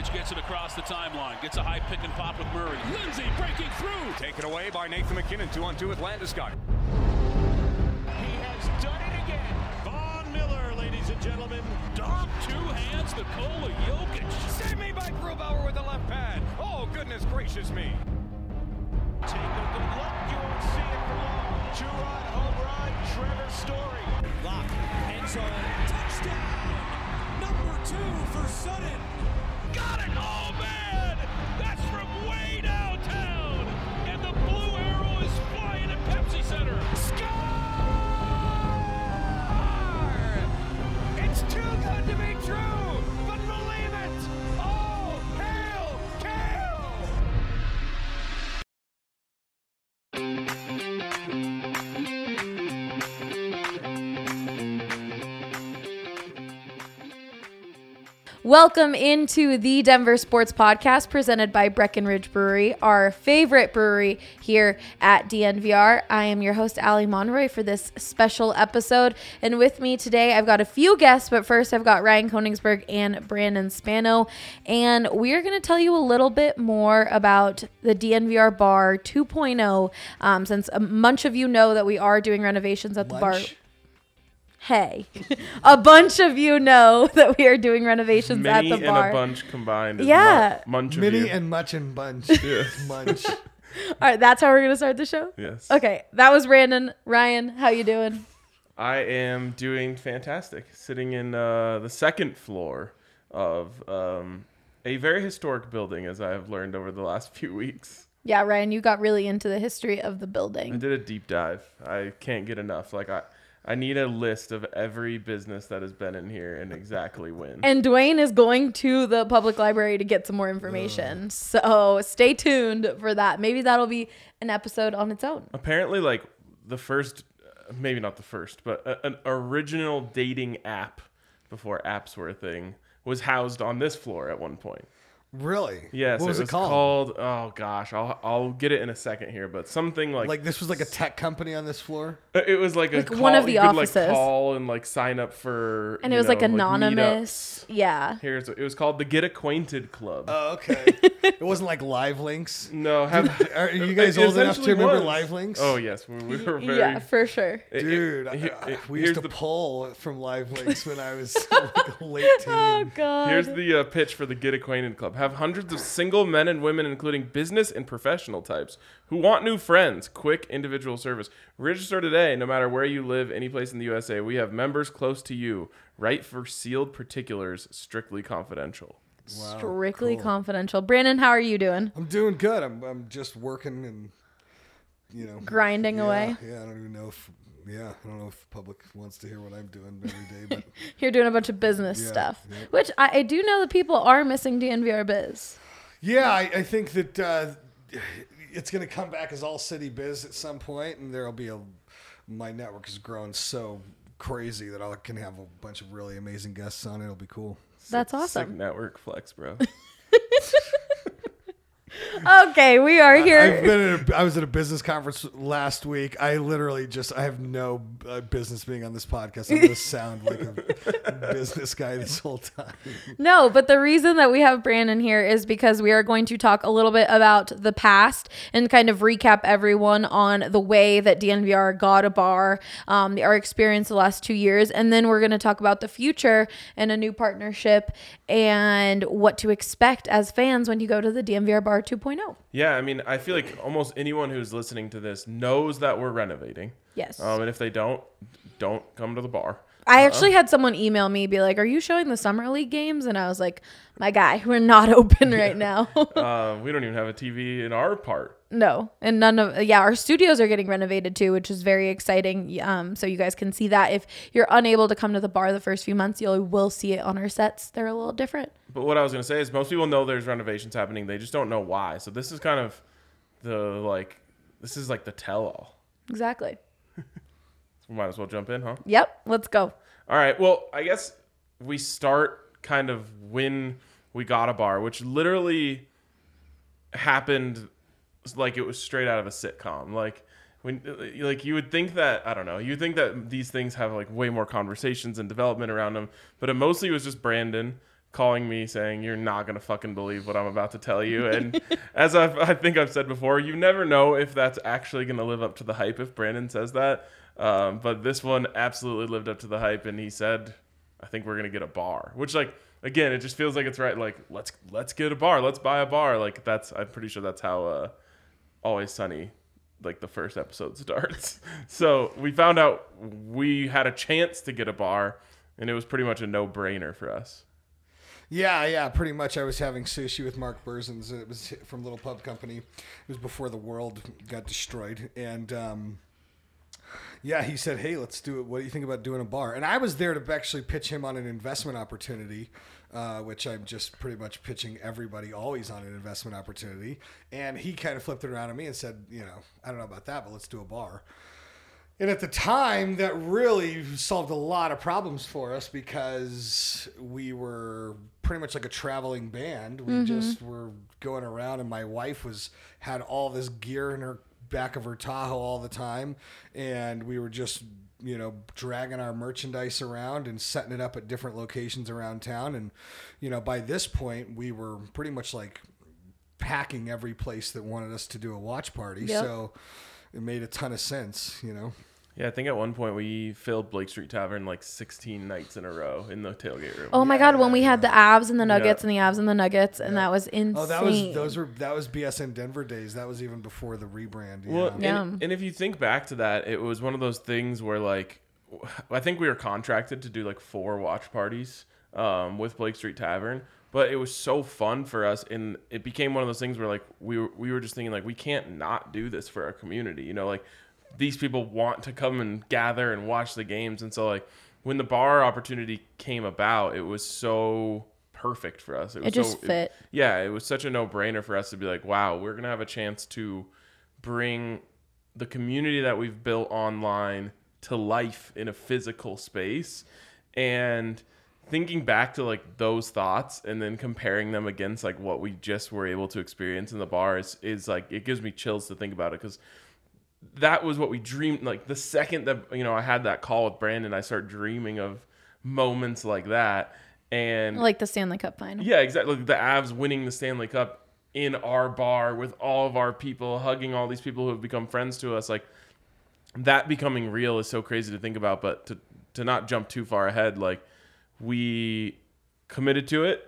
Jokic gets it across the timeline, gets a high pick and pop with Murray. Lindsay breaking through. Taken away by Nathan MacKinnon, two on two with Landeskog. He has done it again. Von Miller, ladies and gentlemen. Dom, two hands, Nikola Jokic. Save me by Grubauer with the left pad. Oh, goodness gracious me. Take a good look. You won't see it for long. Two-run home run. Trevor Story. Lock, end zone, touchdown! Number two for Sutton. Got it! Oh, man! Welcome into the Denver Sports Podcast presented by Breckenridge Brewery, our favorite brewery here at DNVR. I am your host, Allie Monroy, for this special episode. And with me today, I've got a few guests, but first, I've got Ryan Koenigsberg and Brandon Spano. And we are going to tell you a little bit more about the DNVR Bar 2.0, um, since a bunch of you know that we are doing renovations at the bar hey a bunch of you know that we are doing renovations Many at the bar. and a bunch combined. Yeah. mu- munch of Mini you. and much and bunch. Munch. all right that's how we're gonna start the show yes. okay that was brandon ryan how you doing I am doing fantastic. Sitting in uh, the second floor of um, a very historic building, as I have learned over the last few weeks. yeah ryan you got really into the history of the building. I did a deep dive. I can't get enough. Like I, I need a list of every business that has been in here and exactly when. and dwayne is going to the public library to get some more information so stay tuned for that maybe that'll be an episode on its own Apparently, like the first, uh, maybe not the first, but a, an original dating app before apps were a thing was housed on this floor at one point. Really? Yes, What was it it, was called? Oh gosh, I'll I'll get it in a second here, but something like, Like this was like a tech company on this floor. Uh, it was like, Like a one of the you could, like offices. call and like sign up for and it you was like know, anonymous yeah meetups. Here's it was called the Get Acquainted Club. Oh, okay. it wasn't like Live Links. no, have Are you guys old enough to remember was. Live Links? Oh yes, we, we were very. yeah for sure it- it- Dude, I- I- it- we used to the pull from Live Links when I was like late teen. oh god Here's the uh, pitch for the Get Acquainted Club. Have hundreds of single men and women, including business and professional types, who want new friends. Quick individual service. Register today, no matter where you live, any place in the USA. We have members close to you. Write for sealed particulars, strictly confidential. strictly cool. confidential brandon how are you doing I'm doing good. I'm I'm just working and you know Grinding yeah, away? Yeah, I don't even know if yeah, I don't know if the public wants to hear what I'm doing every day, but You're doing a bunch of business Yeah, stuff, yeah. which I, I do know that people are missing DNVR biz. Yeah, I, I think that uh, it's going to come back as all city biz at some point, and there'll be a. My network has grown so crazy that I can have a bunch of really amazing guests on it. It'll be cool. That's Sick awesome. network flex, bro. Okay, we are I've here. been at a, I was at a business conference last week. I literally just I have no uh, business being on this podcast. I'm to sound like a business guy this whole time. No, but the reason that we have Brandon here is because we are going to talk a little bit about the past and kind of recap everyone on the way that DNVR got a bar, um, our experience the last two years, and then we're going to talk about the future and a new partnership and what to expect as fans when you go to the DNVR bar 2.0. yeah, I mean, I feel like almost anyone who's listening to this knows that we're renovating. Yes. Um, and if they don't, don't come to the bar. I actually had someone email me, be like, "Are you showing the summer league games?" And I was like, "My guy, we're not open right now." Uh, we don't even have a TV in our part. No, and none of yeah, our studios are getting renovated too, which is very exciting. Um, so you guys can see that if you're unable to come to the bar the first few months, you will see it on our sets. They're a little different. But what I was gonna say is most people know there's renovations happening. They just don't know why. So this is kind of the like this is like the tell all. Exactly. We might as well jump in, huh? Yep. Let's go. All right. Well, I guess we start kind of when we got a bar, which literally happened like it was straight out of a sitcom. Like when like you would think that I don't know, you think that these things have like way more conversations and development around them, but it mostly was just Brandon calling me saying you're not gonna fucking believe what I'm about to tell you. And as I've, I think I've said before, you never know if that's actually gonna live up to the hype if Brandon says that. Um, but this one absolutely lived up to the hype, and he said, "I think we're gonna get a bar," which like again, it just feels like it's right. Like let's let's get a bar, let's buy a bar. Like that's I'm pretty sure that's how uh, Always Sunny like the first episode starts. so we found out we had a chance to get a bar, and it was pretty much a no brainer for us. Yeah, yeah, pretty much. I was having sushi with Mark Berzins. It was from Little Pub Company. It was before the world got destroyed, and um, yeah, he said, "Hey, let's do it. What do you think about doing a bar?" And I was there to actually pitch him on an investment opportunity, uh, which I'm just pretty much pitching everybody always on an investment opportunity. And he kind of flipped it around on me and said, "You know, I don't know about that, but let's do a bar." And at the time, that really solved a lot of problems for us because we were pretty much like a traveling band. We just were going around, and my wife was had all this gear in her back of her Tahoe all the time, and we were just you know dragging our merchandise around and setting it up at different locations around town. And you know, by this point, we were pretty much like packing every place that wanted us to do a watch party. Yep. So it made a ton of sense, you know. Yeah, I think at one point we filled Blake Street Tavern like 16 nights in a row in the tailgate room. Oh my god, when we had the Avs and the nuggets and the Avs and the nuggets, and that was insane. Oh, that was those were that was BSN Denver days. That was even before the rebrand. Yeah. Well, and, Yeah. and if you think back to that, it was one of those things where like I think we were contracted to do like four watch parties um, with Blake Street Tavern, but it was so fun for us, and it became one of those things where like we were, we were just thinking like we can't not do this for our community, you know, like these people want to come and gather and watch the games, and so like when the bar opportunity came about, it was so perfect for us. was It just so, fit. yeah, it was such a no brainer for us to be like, wow, we're gonna have a chance to bring the community that we've built online to life in a physical space and thinking back to like those thoughts and then comparing them against like what we just were able to experience in the bar is, is like it gives me chills to think about it because that was what we dreamed like the second that you know i had that call with brandon i start dreaming of moments like that and like the Stanley Cup final. yeah, exactly. The Avs winning the Stanley Cup in our bar with all of our people, hugging all these people who have become friends to us. Like that becoming real is so crazy to think about. But to to not jump too far ahead, like we committed to it,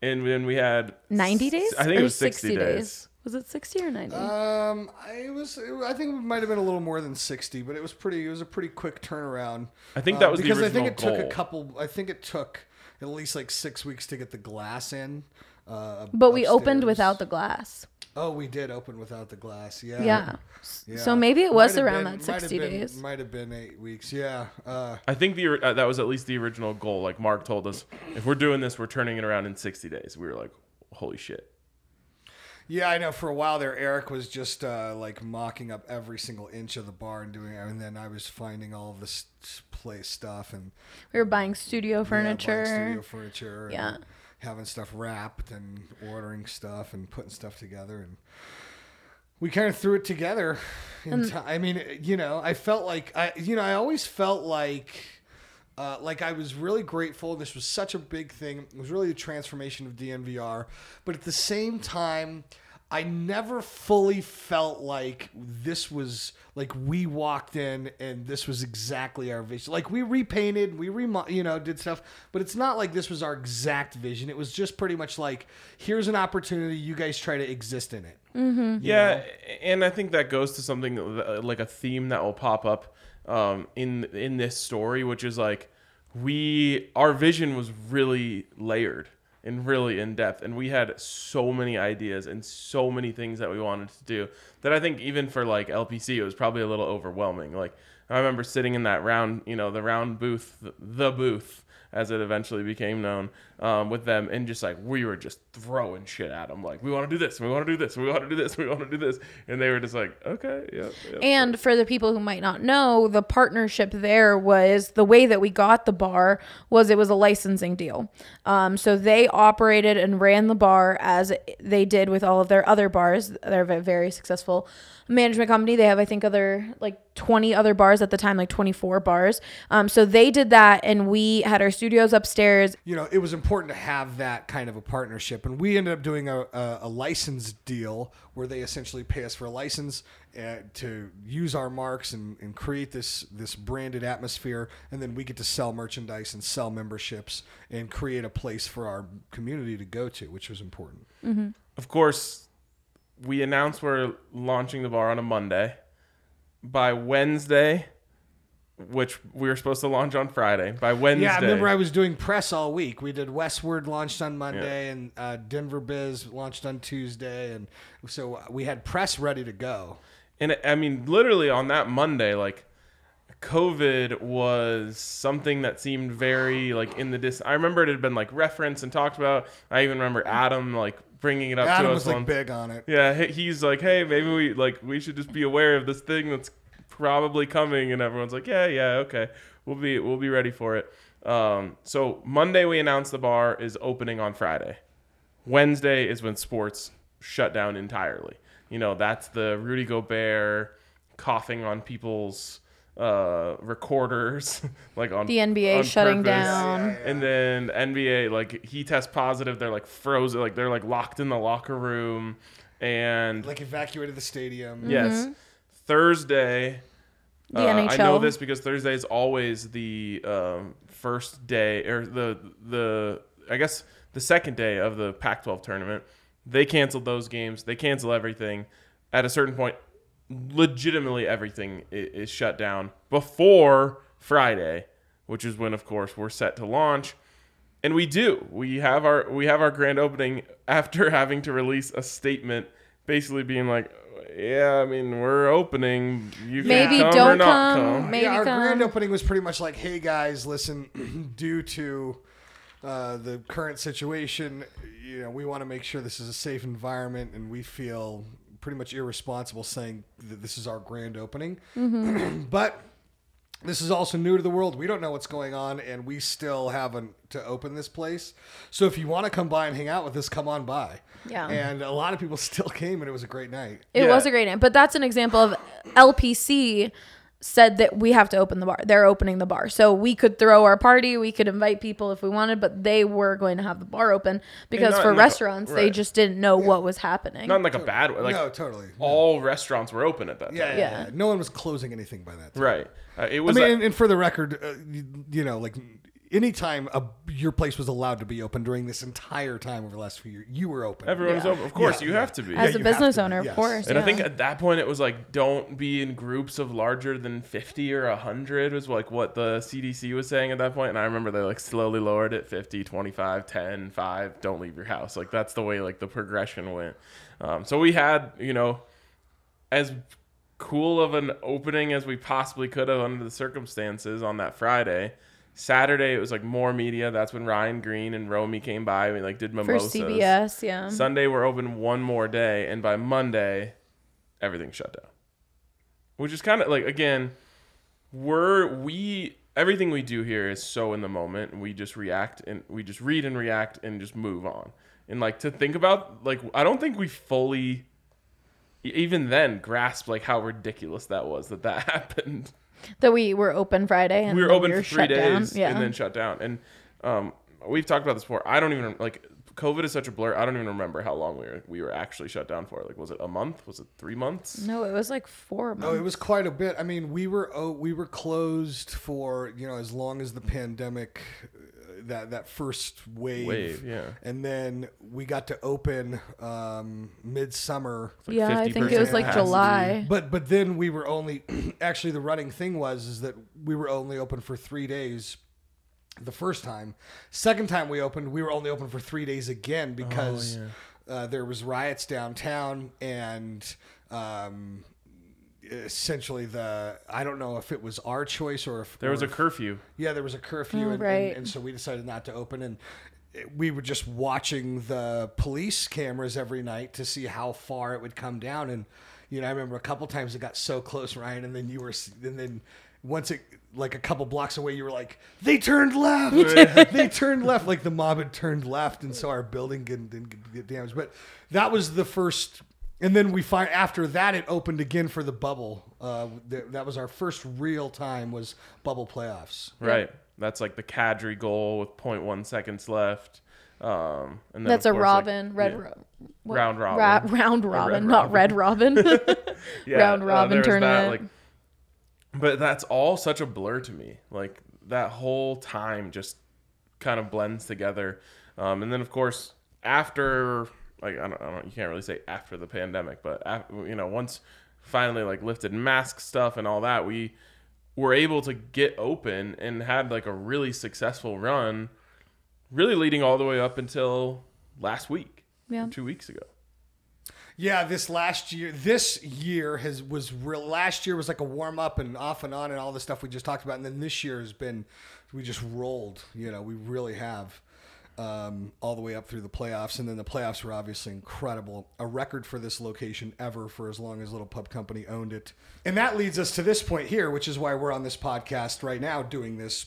and then we had 90 days? I think it was sixty, days. Was it 60 or 90? Um, I was. I think it might have been a little more than sixty, but it was pretty. It was a pretty quick turnaround. I think that was the because I think it original took a couple. I think it took at least like six weeks to get the glass in. Uh, but we opened without the glass. Oh, we did open without the glass. Yeah. Yeah. Yeah. So maybe it was Might around been- that might have 60 been- days. Might have been eight weeks. Yeah. Uh, I think the uh, that was at least the original goal. Like Mark told us, if we're doing this, we're turning it around in sixty days. We were like, holy shit. Yeah, I know. For a while there, Eric was just uh, like mocking up every single inch of the bar and doing, and then I was finding all of this play stuff and We were buying studio yeah, buying furniture. studio furniture, Yeah. having stuff wrapped and ordering stuff and putting stuff together, and we kind of threw it together. In ti I mean, you know, I felt like I, you know, I always felt like. Uh, like I was really grateful. This was such a big thing. It was really a transformation of DNVR. But at the same time, I never fully felt like this was like we walked in and this was exactly our vision. Like we repainted, we remo- you know, did stuff, but it's not like this was our exact vision. It was just pretty much like here's an opportunity. You guys try to exist in it. Yeah, and I think that goes to something uh, like a theme that will pop up um, in in this story, which is like we our vision was really layered. and really in depth. And we had so many ideas and so many things that we wanted to do that I think even for like LPC, it was probably a little overwhelming. Like I remember sitting in that round, you know, the round booth, the booth as it eventually became known um, with them and just like we were just throwing shit at them like we want to do this we want to do this we want to do this we want to do this and they were just like okay yeah, yeah. And for the people who might not know, the partnership there was the way that we got the bar was it was a licensing deal. Um, so they operated and ran the bar as they did with all of their other bars. They're a very successful management company. They have, I think, other like 20 other bars at the time, like 24 bars. Um, so they did that, and we had our studios upstairs. you know, it was important to have that kind of a partnership. And we ended up doing a, a, a license deal where they essentially pay us for a license uh, to use our marks and, and create this this branded atmosphere. And then we get to sell merchandise and sell memberships and create a place for our community to go to, which was important. of course, we announced we're launching the bar on a Monday. By Wednesday, which we were supposed to launch on Friday, by Wednesday, Yeah, I remember I was doing press all week. We did Westword launched on Monday, and uh, Denver Biz launched on Tuesday, and so we had press ready to go. and I mean, literally on that Monday, like COVID was something that seemed very like in the dis. I remember it had been like referenced and talked about. I even remember Adam like bringing it up Adam to was us. like once. big on it. Yeah, he's like, hey, maybe we like we should just be aware of this thing that's probably coming, and everyone's like, yeah, yeah, okay, we'll be we'll be ready for it. Um, so Monday we announced the bar is opening on Friday. Wednesday is when sports shut down entirely. You know, that's the Rudy Gobert coughing on people's uh, recorders, like on The NBA on shutting purpose. down. And then NBA, like he tests positive, they're like frozen, like they're like locked in the locker room, and Like evacuated the stadium. yes, Thursday. The uh, I know this because Thursday is always the um, first day, or the the I guess the second day of the Pac-12 tournament. They canceled those games. They cancel everything. At a certain point, legitimately everything is shut down before Friday, which is when, of course, we're set to launch. And we do. We have our we have our grand opening after having to release a statement, basically being like, "Yeah, I mean, we're opening. You can Maybe come don't not come. come." Maybe yeah, our come. grand opening was pretty much like, "Hey guys, listen, due to uh, the current situation, you know, we want to make sure this is a safe environment, and we feel pretty much irresponsible saying that this is our grand opening, Mm-hmm. but." This is also new to the world. We don't know what's going on, and we still haven't to open this place. So if you want to come by and hang out with us, come on by. Yeah. And a lot of people still came, and it was a great night. It Yeah. was a great night, but that's an example of LPC said that we have to open the bar. They're opening the bar. So we could throw our party, we could invite people if we wanted, but they were going to have the bar open because not for in like a- restaurants, they just didn't know what was happening. Not in like a bad way. Like no, totally. all restaurants were open at that yeah, time. yeah, Yeah. yeah. No one was closing anything by that time. Right. Uh, it I mean, like- and, and for the record, uh, you, you know, like anytime a, your place was allowed to be open during this entire time over the last few years, you were open. everyone was Yeah. open. Of course, Yeah, you yeah. have to be. As Yeah, a business to be, owner, yes. of course. And I think at that point it was like, don't be in groups of larger than 50 or 100 was like what the CDC was saying at that point. And I remember they like slowly lowered it 50, 25, 10, 5, don't leave your house. Like that's the way like the progression went. Um, so we had, you know, as cool of an opening as we possibly could have under the circumstances on that Friday. Saturday it was like more media. That's when Ryan Green and Romi came by. We like did mimosas. for. CBS, yeah. Sunday we're open one more day, and by Monday, everything shut down. Which is kind of like again, we're we everything we do here is so in the moment. We just react and we just read and react and just move on. And like to think about like I don't think we fully even then grasped like how ridiculous that was that that happened that we were open Friday and we were then open for three days Yeah. and then shut down. And um, we've talked about this before. I don't even like COVID is such a blur. I don't even remember how long we were we were actually shut down for. Like, was it a month? Was it three months? no, it was like four months. Oh, it was quite a bit. I mean, we were oh, we were closed for you know as long as the pandemic, that that first wave, Wave, yeah. and then we got to open um, midsummer. Like yeah, I think it was like capacity. July. But but then we were only actually the running thing was is that we were only open for three days, the first time. Second time we opened, we were only open for three days again because uh, there was riots downtown and um, essentially the I don't know if it was our choice or if There was or a if- curfew. yeah, there was a curfew, Oh, and, right. and, and so we decided not to open. And we were just watching the police cameras every night to see how far it would come down. And you know, I remember a couple times it got so close, Ryan, and then you were, and then once it like a couple blocks away, you were like, "They turned left! they turned left!" Like the mob had turned left, and so our building didn't, didn't get damaged. But that was the first. And then we find after that it opened again for the bubble. Uh, th- that was our first real time was bubble playoffs. Right. That's like the Kadri goal with 0.1 seconds left. Um, and then That's a course, like, Robin, red yeah. Ro- what? Round robin. Ra- round robin, red not robin. red robin. Yeah, round uh, robin there was tournament. like, but that's all such a blur to me. Like that whole time just kind of blends together. Um, and then of course after, like I don't, I don't, you can't really say after the pandemic, but af you know once finally like lifted mask stuff and all that, we were able to get open and had like a really successful run, really leading all the way up until last week, Yeah. two weeks ago. Yeah, this last year, this year has was real. Last year was like a warm up and off and on and all the stuff we just talked about, and then this year has been we just rolled. You know, we really have um, all the way up through the playoffs, and then the playoffs were obviously incredible. A record for this location ever for as long as Little Pub Company owned it, and that leads us to this point here, which is why we're on this podcast right now doing this,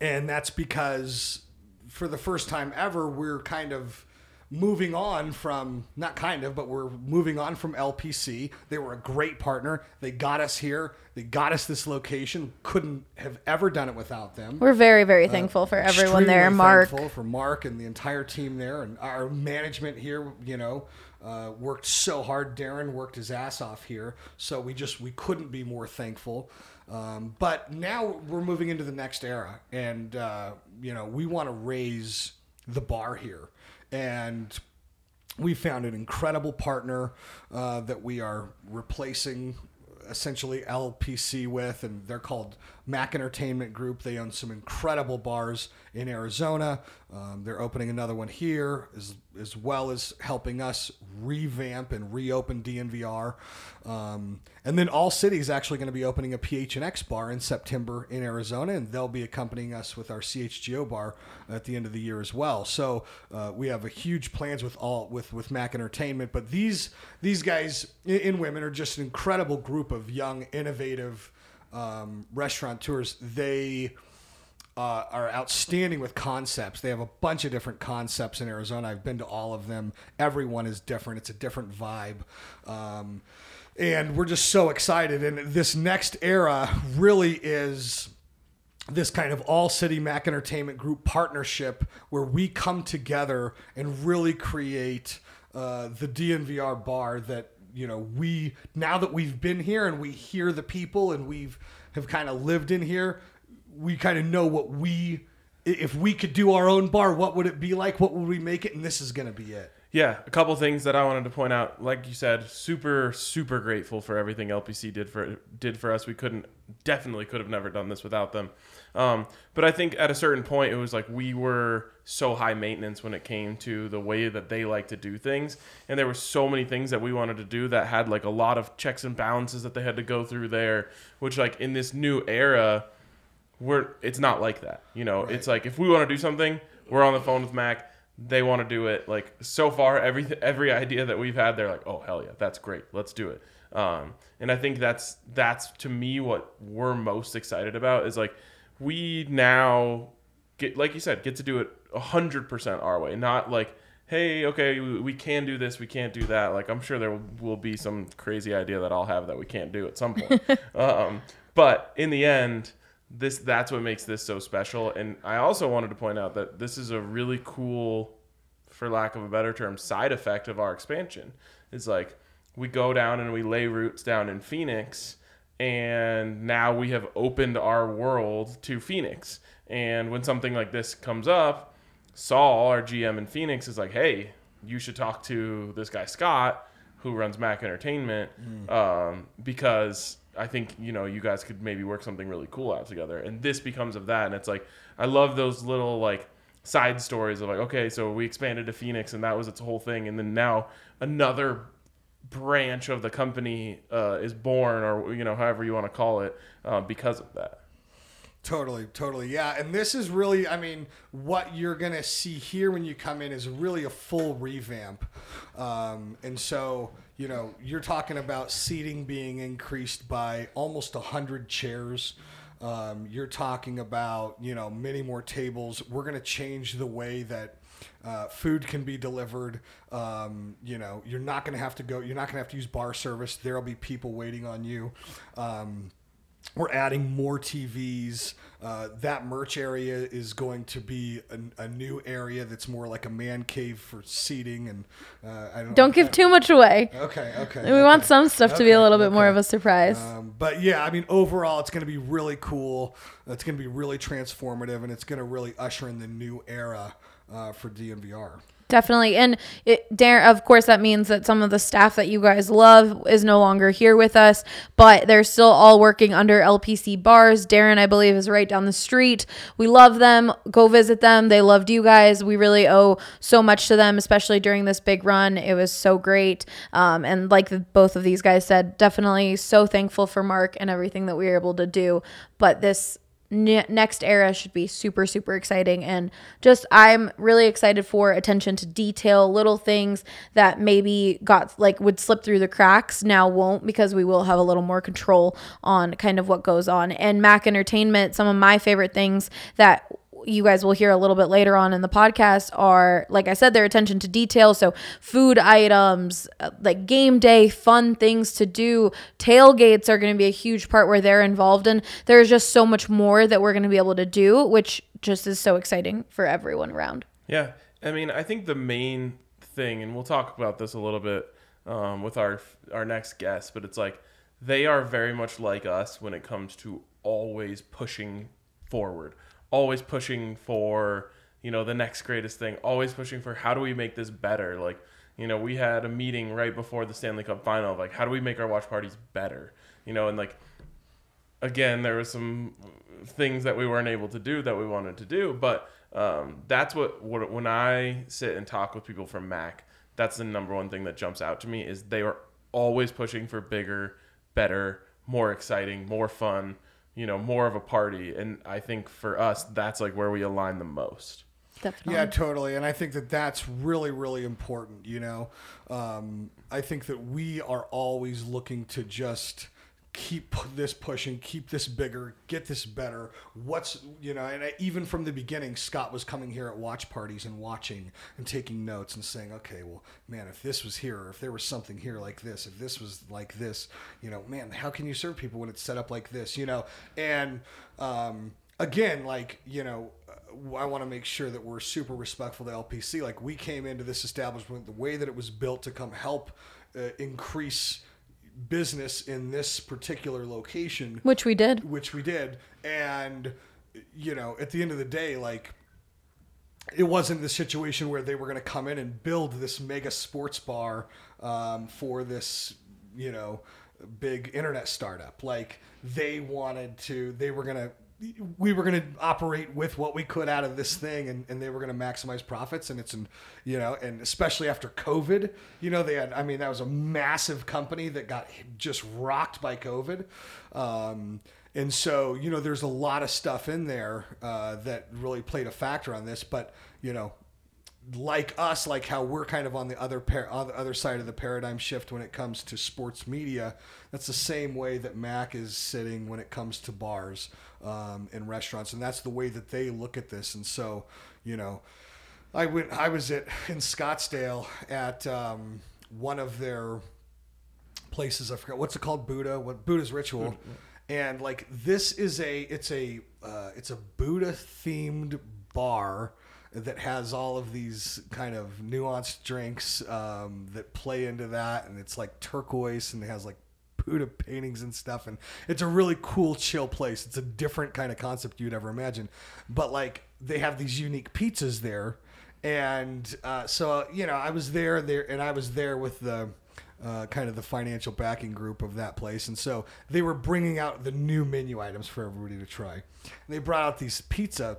and that's because for the first time ever, we're kind of moving on from not kind of, but we're moving on from LPC. They were a great partner. They got us here. They got us this location. Couldn't have ever done it without them. We're very, very thankful for everyone there. Mark, thankful for Mark and the entire team there, and our management here. You know, uh, worked so hard. Darren worked his ass off here, so we just we couldn't be more thankful. Um, but now we're moving into the next era, and uh, you know we want to raise the bar here, and we found an incredible partner uh, that we are replacing essentially LPC with, and they're called Mac Entertainment Group. They own some incredible bars in Arizona. Um, they're opening another one here, as, as well as helping us revamp and reopen DNVR. Um, and then All City is actually going to be opening a PHNX bar in September in Arizona, and they'll be accompanying us with our CHGO bar at the end of the year as well. So uh, we have a huge plans with all with with Mac Entertainment. But these these guys in, women are just an incredible group of young, innovative um, restaurateurs. They uh, are outstanding with concepts. They have a bunch of different concepts in Arizona. I've been to all of them. Everyone is different. It's a different vibe. Um, and we're just so excited. And this next era really is this kind of all city Mac Entertainment Group partnership where we come together and really create uh, the DNVR bar that you know we now that we've been here and we hear the people and we've have kind of lived in here we kind of know what we if we could do our own bar what would it be like what would we make it and this is going to be it Yeah, a couple things that I wanted to point out. Like you said, super super grateful for everything LPC did for did for us. We couldn't definitely could have never done this without them. Um, but I think at a certain point, it was like we were so high maintenance when it came to the way that they like to do things, and there were so many things that we wanted to do that had like a lot of checks and balances that they had to go through there. Which like in this new era, we're it's not like that. You know, it's like if we want to do something, we're on the phone with Mac. They want to do it. Like so far, every every idea that we've had, they're like, oh hell yeah, that's great. Let's do it. Um, and I think that's that's to me what we're most excited about is like we now get like you said get to do it hundred percent our way, not like hey okay we, can do this we can't do that like i'm sure there will, will be some crazy idea that i'll have that we can't do at some point um, but in the end this that's what makes this so special. And i also wanted to point out that this is a really cool for lack of a better term side effect of our expansion. It's like we go down and we lay roots down in phoenix and now we have opened our world to phoenix. And when something like this comes up saul our gm in phoenix is like hey you should talk to this guy scott who runs mac entertainment um, because I think you know you guys could maybe work something really cool out together, and this becomes of that. And it's like I love those little like side stories of like okay, so we expanded to Phoenix, and that was its whole thing, and then now another branch of the company uh, is born, or you know however you want to call it, uh, because of that. Totally, totally. Yeah. And this is really, I mean, what you're going to see here when you come in is really a full revamp. Um, and so, you know, you're talking about seating being increased by almost 100 chairs. Um, you're talking about, you know, many more tables. We're going to change the way that. Uh, food can be delivered. Um, you know, you're not going to have to go. You're not going to have to use bar service. There'll be people waiting on you. Um, we're adding more TVs. Uh, that merch area is going to be a, a, new area that's more like a man cave for seating. And uh, I don't Don't give too much away. Okay, okay. We okay. want some stuff to be a Okay, little bit more of a surprise. Um, but yeah, I mean, overall, it's going to be really cool. It's going to be really transformative, and it's going to really usher in the new era uh, for DNVR. Definitely. And it, Darren, of course, that means that some of the staff that you guys love is no longer here with us, but they're still all working under LPC bars. Darren, I believe, is right down the street. We love them. Go visit them. They loved you guys. We really owe so much to them, especially during this big run. It was so great. Um, and like the, both of these guys said, definitely so thankful for Mark and everything that we were able to do. But this ne- next era should be super super exciting. And just i'm really excited for attention to detail little things that maybe got like would slip through the cracks now won't because we will have a little more control on kind of what goes on. And mac entertainment some of my favorite things that you guys will hear a little bit later on in the podcast are like I said their attention to detail. So food items uh, like game day fun things to do. Tailgates are going to be a huge part where they're involved in. There's just so much more that we're going to be able to do which just is so exciting for everyone around. Yeah, I mean, I think the main thing, and we'll talk about this a little bit um, with our our next guest, but it's like they are very much like us when it comes to always pushing forward, always pushing for you know the next greatest thing, always pushing for how do we make this better. Like you know, we had a meeting right before the Stanley Cup final like how do we make our watch parties better, you know, and like again, there was some things that we weren't able to do that we wanted to do, but um, that's what, what when I sit and talk with people from Mac, that's the number one thing that jumps out to me is they are always pushing for bigger, better, more exciting, more fun, you know, more of a party, and I think for us, that's like where we align the most. definitely Yeah, totally. And I think that that's really, really important. You know, um, I think that we are always looking to just keep this pushing, keep this bigger, get this better. What's, you know, and I, even from the beginning, Scott was coming here at watch parties and watching and taking notes and saying, okay, well, man, if this was here, or if there was something here like this, if this was like this, you know, man, how can you serve people when it's set up like this, you know? And, um, again, like, you know, uh, I want to make sure that we're super respectful to LPC. Like we came into this establishment the way that it was built to come help uh, increase business in this particular location, which we did which we did. And you know, at the end of the day, like it wasn't the situation where they were going to come in and build this mega sports bar um, for this, you know, big internet startup. Like they wanted to, they were going to, we were going to operate with what we could out of this thing and, and they were going to maximize profits. And it's, an, you know, and especially after COVID, you know, they had, I mean, that was a massive company that got just rocked by COVID. Um, and so, you know, there's a lot of stuff in there uh, that really played a factor on this. But, you know, like us, like how we're kind of on the other on the other side of the paradigm shift when it comes to sports media. That's the same way that Mac is sitting when it comes to bars um, and restaurants, and that's the way that they look at this. And so, you know, I went. I was at in Scottsdale at um, one of their places. I forgot what's it called. Buddha. What Buddha's ritual. And like this is a it's a uh, it's a Buddha themed bar that has all of these kind of nuanced drinks um, that play into that, and it's like turquoise and it has like Buddha paintings and stuff, and it's a really cool, chill place. It's a different kind of concept you'd ever imagine, but like they have these unique pizzas there, and uh, so you know I was there there, and I was there with the uh, kind of the financial backing group of that place, and so they were bringing out the new menu items for everybody to try. And they brought out these pizza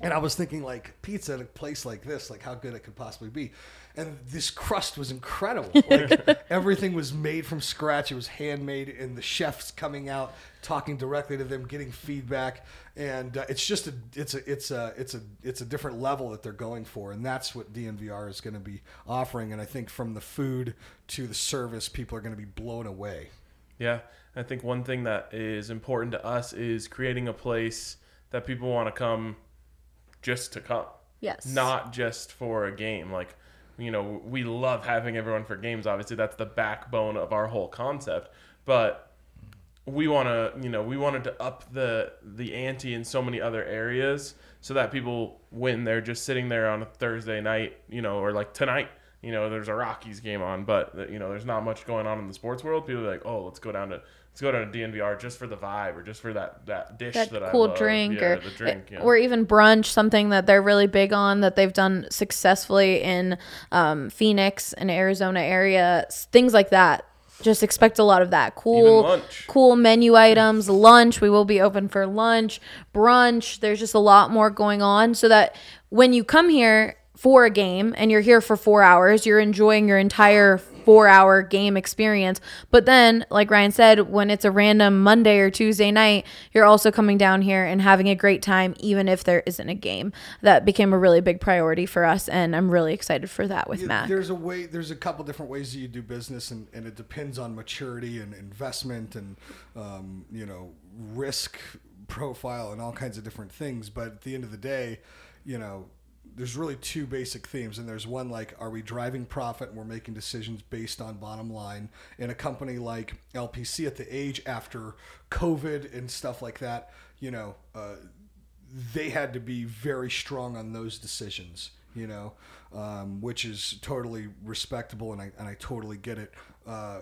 and I was thinking, like, pizza at a place like this, like how good it could possibly be. And this crust was incredible. Like, everything was made from scratch. It was handmade, and the chefs coming out, talking directly to them, getting feedback. And uh, it's just a, it's a, it's a, it's a, it's a different level that they're going for, and that's what DNVR is going to be offering. And I think from the food to the service, people are going to be blown away. Yeah, I think one thing that is important to us is creating a place that people want to come just to come. Yes. Not just for a game. Like, you know, we love having everyone for games. Obviously, that's the backbone of our whole concept. But we want to, you know, we wanted to up the the ante in so many other areas so that people when they're just sitting there on a Thursday night, you know, or like tonight, you know, there's a Rockies game on, but you know, there's not much going on in the sports world. People are like, "Oh, let's go down to let's go down to DNVR just for the vibe or just for that that dish that, that, cool I love. drink yeah, or the drink, yeah. or even brunch something that they're really big on that they've done successfully in um, phoenix and arizona area things like that just expect a lot of that cool lunch. cool menu items lunch we will be open for lunch brunch there's just a lot more going on so that when you come here for a game and you're here for four hours you're enjoying your entire four hour game experience but then like ryan said when it's a random monday or tuesday night you're also coming down here and having a great time even if there isn't a game that became a really big priority for us and i'm really excited for that with Yeah, mac There's a way. There's a couple different ways that you do business, and, and it depends on maturity and investment and um, you know risk profile and all kinds of different things. But at the end of the day, you know. There's really two basic themes, and there's one like, are we driving profit and we're making decisions based on bottom line? In a company like LPC at the age after COVID and stuff like that, you know, uh, they had to be very strong on those decisions, you know, um, which is totally respectable, and I and I totally get it. Uh,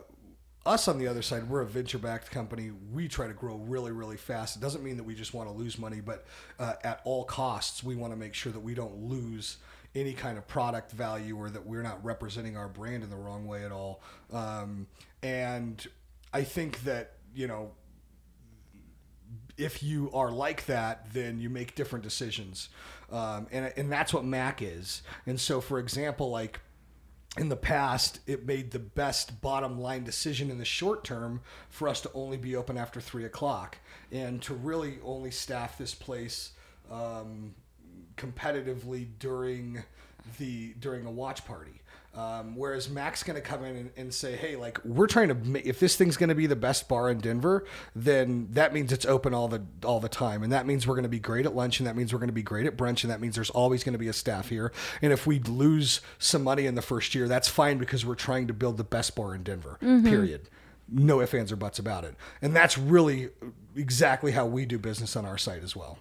us on the other side, we're a venture backed company. We try to grow really, really fast. It doesn't mean that we just want to lose money, but uh, at all costs, we want to make sure that we don't lose any kind of product value or that we're not representing our brand in the wrong way at all. Um, and I think that, you know, if you are like that, then you make different decisions, um, and and that's what Mac is. And so, for example, like in the past, it made the best bottom line decision in the short term for us to only be open after three o'clock and to really only staff this place um, competitively during the during a watch party. Um, whereas Mac's going to come in and, and say, "Hey, like we're trying to make if this thing's going to be the best bar in Denver, then that means it's open all the all the time, and that means we're going to be great at lunch, and that means we're going to be great at brunch, and that means there's always going to be a staff here. And if we lose some money in the first year, that's fine because we're trying to build the best bar in Denver. Period. No ifs, ands, or buts about it. And that's really exactly how we do business on our site as well.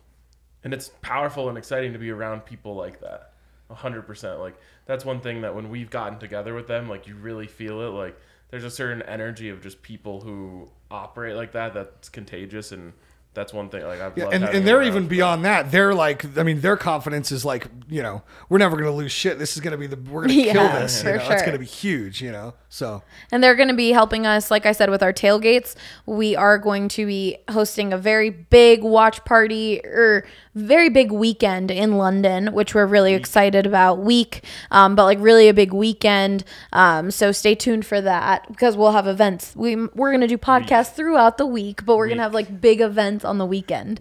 and it's powerful and exciting to be around people like that. A hundred percent. Like that's one thing that when we've gotten together with them, like you really feel it. Like there's a certain energy of just people who operate like that that's contagious, and that's one thing. Like I've Yeah, loved and, and they're even beyond that. They're like, I mean, their confidence is like, you know, we're never going to lose shit. This is going to be the, we're going to kill Yeah, this. for You know, it's going to be huge, you know? So, And they're going to be helping us, like I said, with our tailgates. We are going to be hosting a very big watch party or very big weekend in London, which we're really excited about. Week, um, but like really a big weekend. Um, so stay tuned for that because we'll have events. We we're going to do podcasts throughout the week, but we're going to have like big events on the weekend.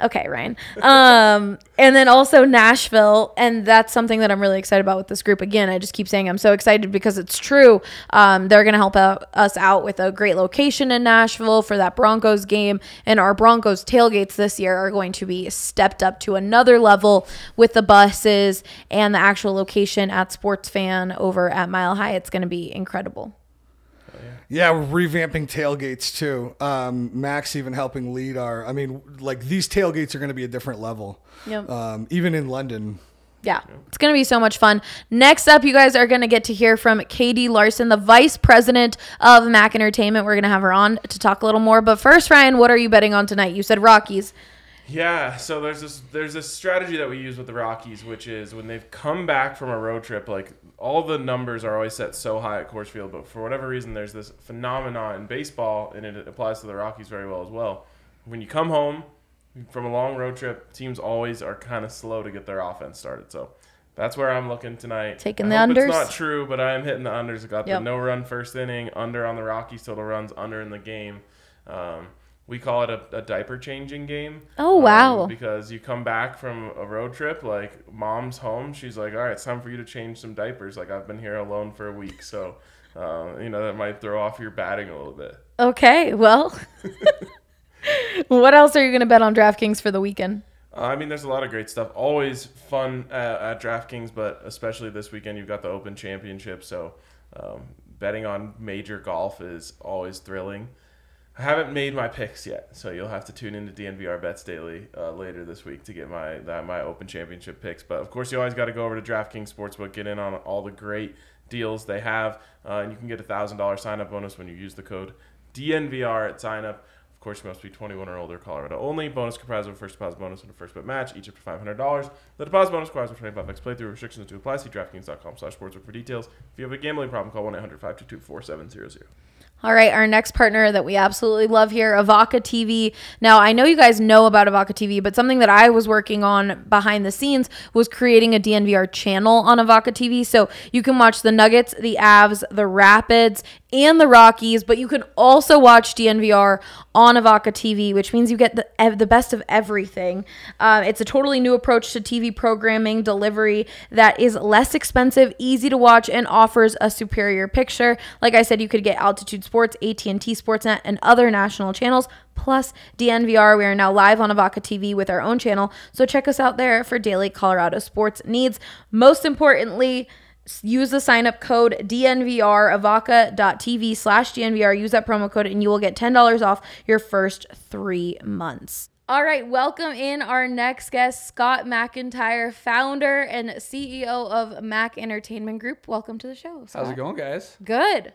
Okay, Ryan. Um, and then also Nashville, and that's something that I'm really excited about with this group. Again, I just keep saying I'm so excited because it's true. Um, they're going to help out, us out with a great location in Nashville for that Broncos game, and our Broncos tailgates this year are going to be stepped up to another level with the buses and the actual location at Sports Fan over at Mile High. It's going to be incredible. yeah, we're revamping tailgates too. Um, Max even helping lead our, I mean, like these tailgates are going to be a different level. Yep. Um, even in London. Yeah, it's going to be so much fun. Next up, you guys are going to get to hear from Katie Larson, the vice president of Mac Entertainment. We're going to have her on to talk a little more. But first, Ryan, what are you betting on tonight? You said Rockies. Yeah, so there's this there's this strategy that we use with the Rockies, which is when they've come back from a road trip, like all the numbers are always set so high at Coors Field, but for whatever reason, there's this phenomenon in baseball, and it applies to the Rockies very well as well. When you come home from a long road trip, teams always are kind of slow to get their offense started. So that's where I'm looking tonight. Taking I the unders? It's not true, but I am hitting the unders. I got Yep. the no run first inning, under on the Rockies, total runs under in the game. Um, we call it a, a diaper changing game. Oh, um, wow. because you come back from a road trip, like mom's home, she's like, "All right, it's time for you to change some diapers." Like I've been here alone for a week, so uh, you know that might throw off your batting a little bit. Okay, well, what else are you going to bet on DraftKings for the weekend? Uh, I mean, there's a lot of great stuff. Always fun uh, at DraftKings, but especially this weekend, you've got the Open Championship. So um, betting on major golf is always thrilling. I haven't made my picks yet, so you'll have to tune into DNVR Bets Daily uh, later this week to get my that, my Open Championship picks. But of course, you always got to go over to DraftKings Sportsbook, get in on all the great deals they have, uh, and you can get a thousand dollar sign up bonus when you use the code DNVR at sign up. Of course, you must be 21 or older, Colorado only. Bonus comprised of a first deposit bonus and a first bet match, each up to $500. The deposit bonus requires a 25x playthrough. Restrictions to apply. See DraftKings.com slash sportsbook for details. If you have a gambling problem, call 1-800-522-4700. All right, our next partner that we absolutely love here, Evoca TV. Now, I know you guys know about Evoca TV, but something that I was working on behind the scenes was creating a DNVR channel on Evoca TV. So you can watch the Nuggets, the Avs, the Rapids, and the Rockies, but you can also watch DNVR on Evoca TV, which means you get the the best of everything. Uh, it's a totally new approach to TV programming delivery that is less expensive, easy to watch, and offers a superior picture. Like I said, you could get Altitude Sports, AT&T Sportsnet, and other national channels. Plus DNVR, we are now live on Evoca TV with our own channel, so check us out there for daily Colorado sports needs. Most importantly, use the sign up code DNVR, evoca.tv slash DNVR. Use that promo code and you will get $10 off your first three months. All right, welcome in our next guest, Scott McIntire, founder and CEO of Mac Entertainment Group. Welcome to the show. How's it going, guys? Good.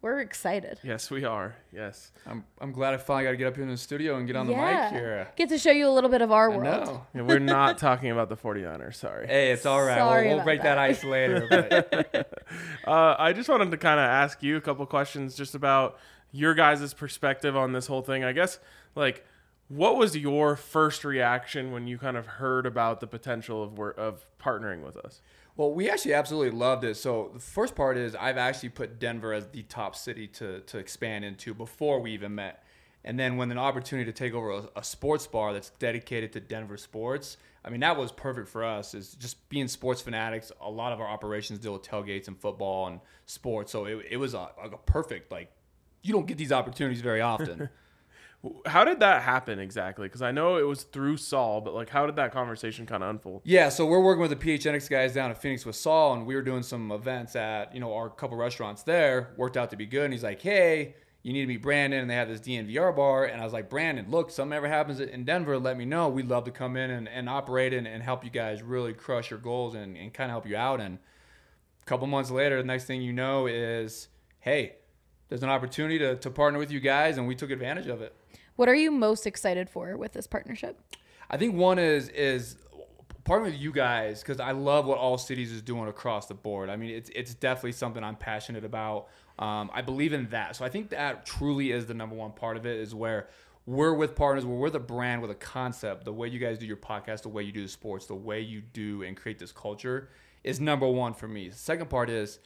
We're excited. Yes, we are. Yes. I'm, I'm glad I finally got to get up here in the studio and get on the mic here. Get to show you a little bit of our I world. know. Yeah, we're not talking about the 49ers. Sorry. Hey, it's all right. Sorry we'll, we'll break that. that. ice later. But Uh, I just wanted to kind of ask you a couple questions just about your guys' perspective on this whole thing. I guess, like, what was your first reaction when you kind of heard about the potential of of partnering with us? Well, we actually absolutely loved it. So the first part is I've actually put Denver as the top city to to expand into before we even met. And then when an opportunity to take over a, a sports bar that's dedicated to Denver sports, I mean that was perfect for us. Is just being sports fanatics. A lot of our operations deal with tailgates and football and sports, so it, it was a, a perfect like. You don't get these opportunities very often. How did that happen exactly? Because I know it was through Saul, but like, how did that conversation kind of unfold? Yeah, so we're working with the PHNX guys down in Phoenix with Saul, and we were doing some events at you know our couple restaurants there. Worked out to be good, and he's like, "Hey, you need to meet Brandon," and they have this DNVR bar, and I was like, "Brandon, look, something ever happens in Denver, let me know. We'd love to come in and, and operate and, and help you guys really crush your goals and, and kind of help you out." And a couple months later, the next thing you know is, "Hey, there's an opportunity to, to partner with you guys," and we took advantage of it. What are you most excited for with this partnership? I think one is is partnering with you guys because I love what all cities is doing across the board. I mean, it's it's definitely something I'm passionate about. Um, I believe in that, so I think that truly is the number one part of it. Is where we're with partners, where we're the brand with a concept. The way you guys do your podcast, the way you do the sports, the way you do and create this culture is number one for me. The second part is.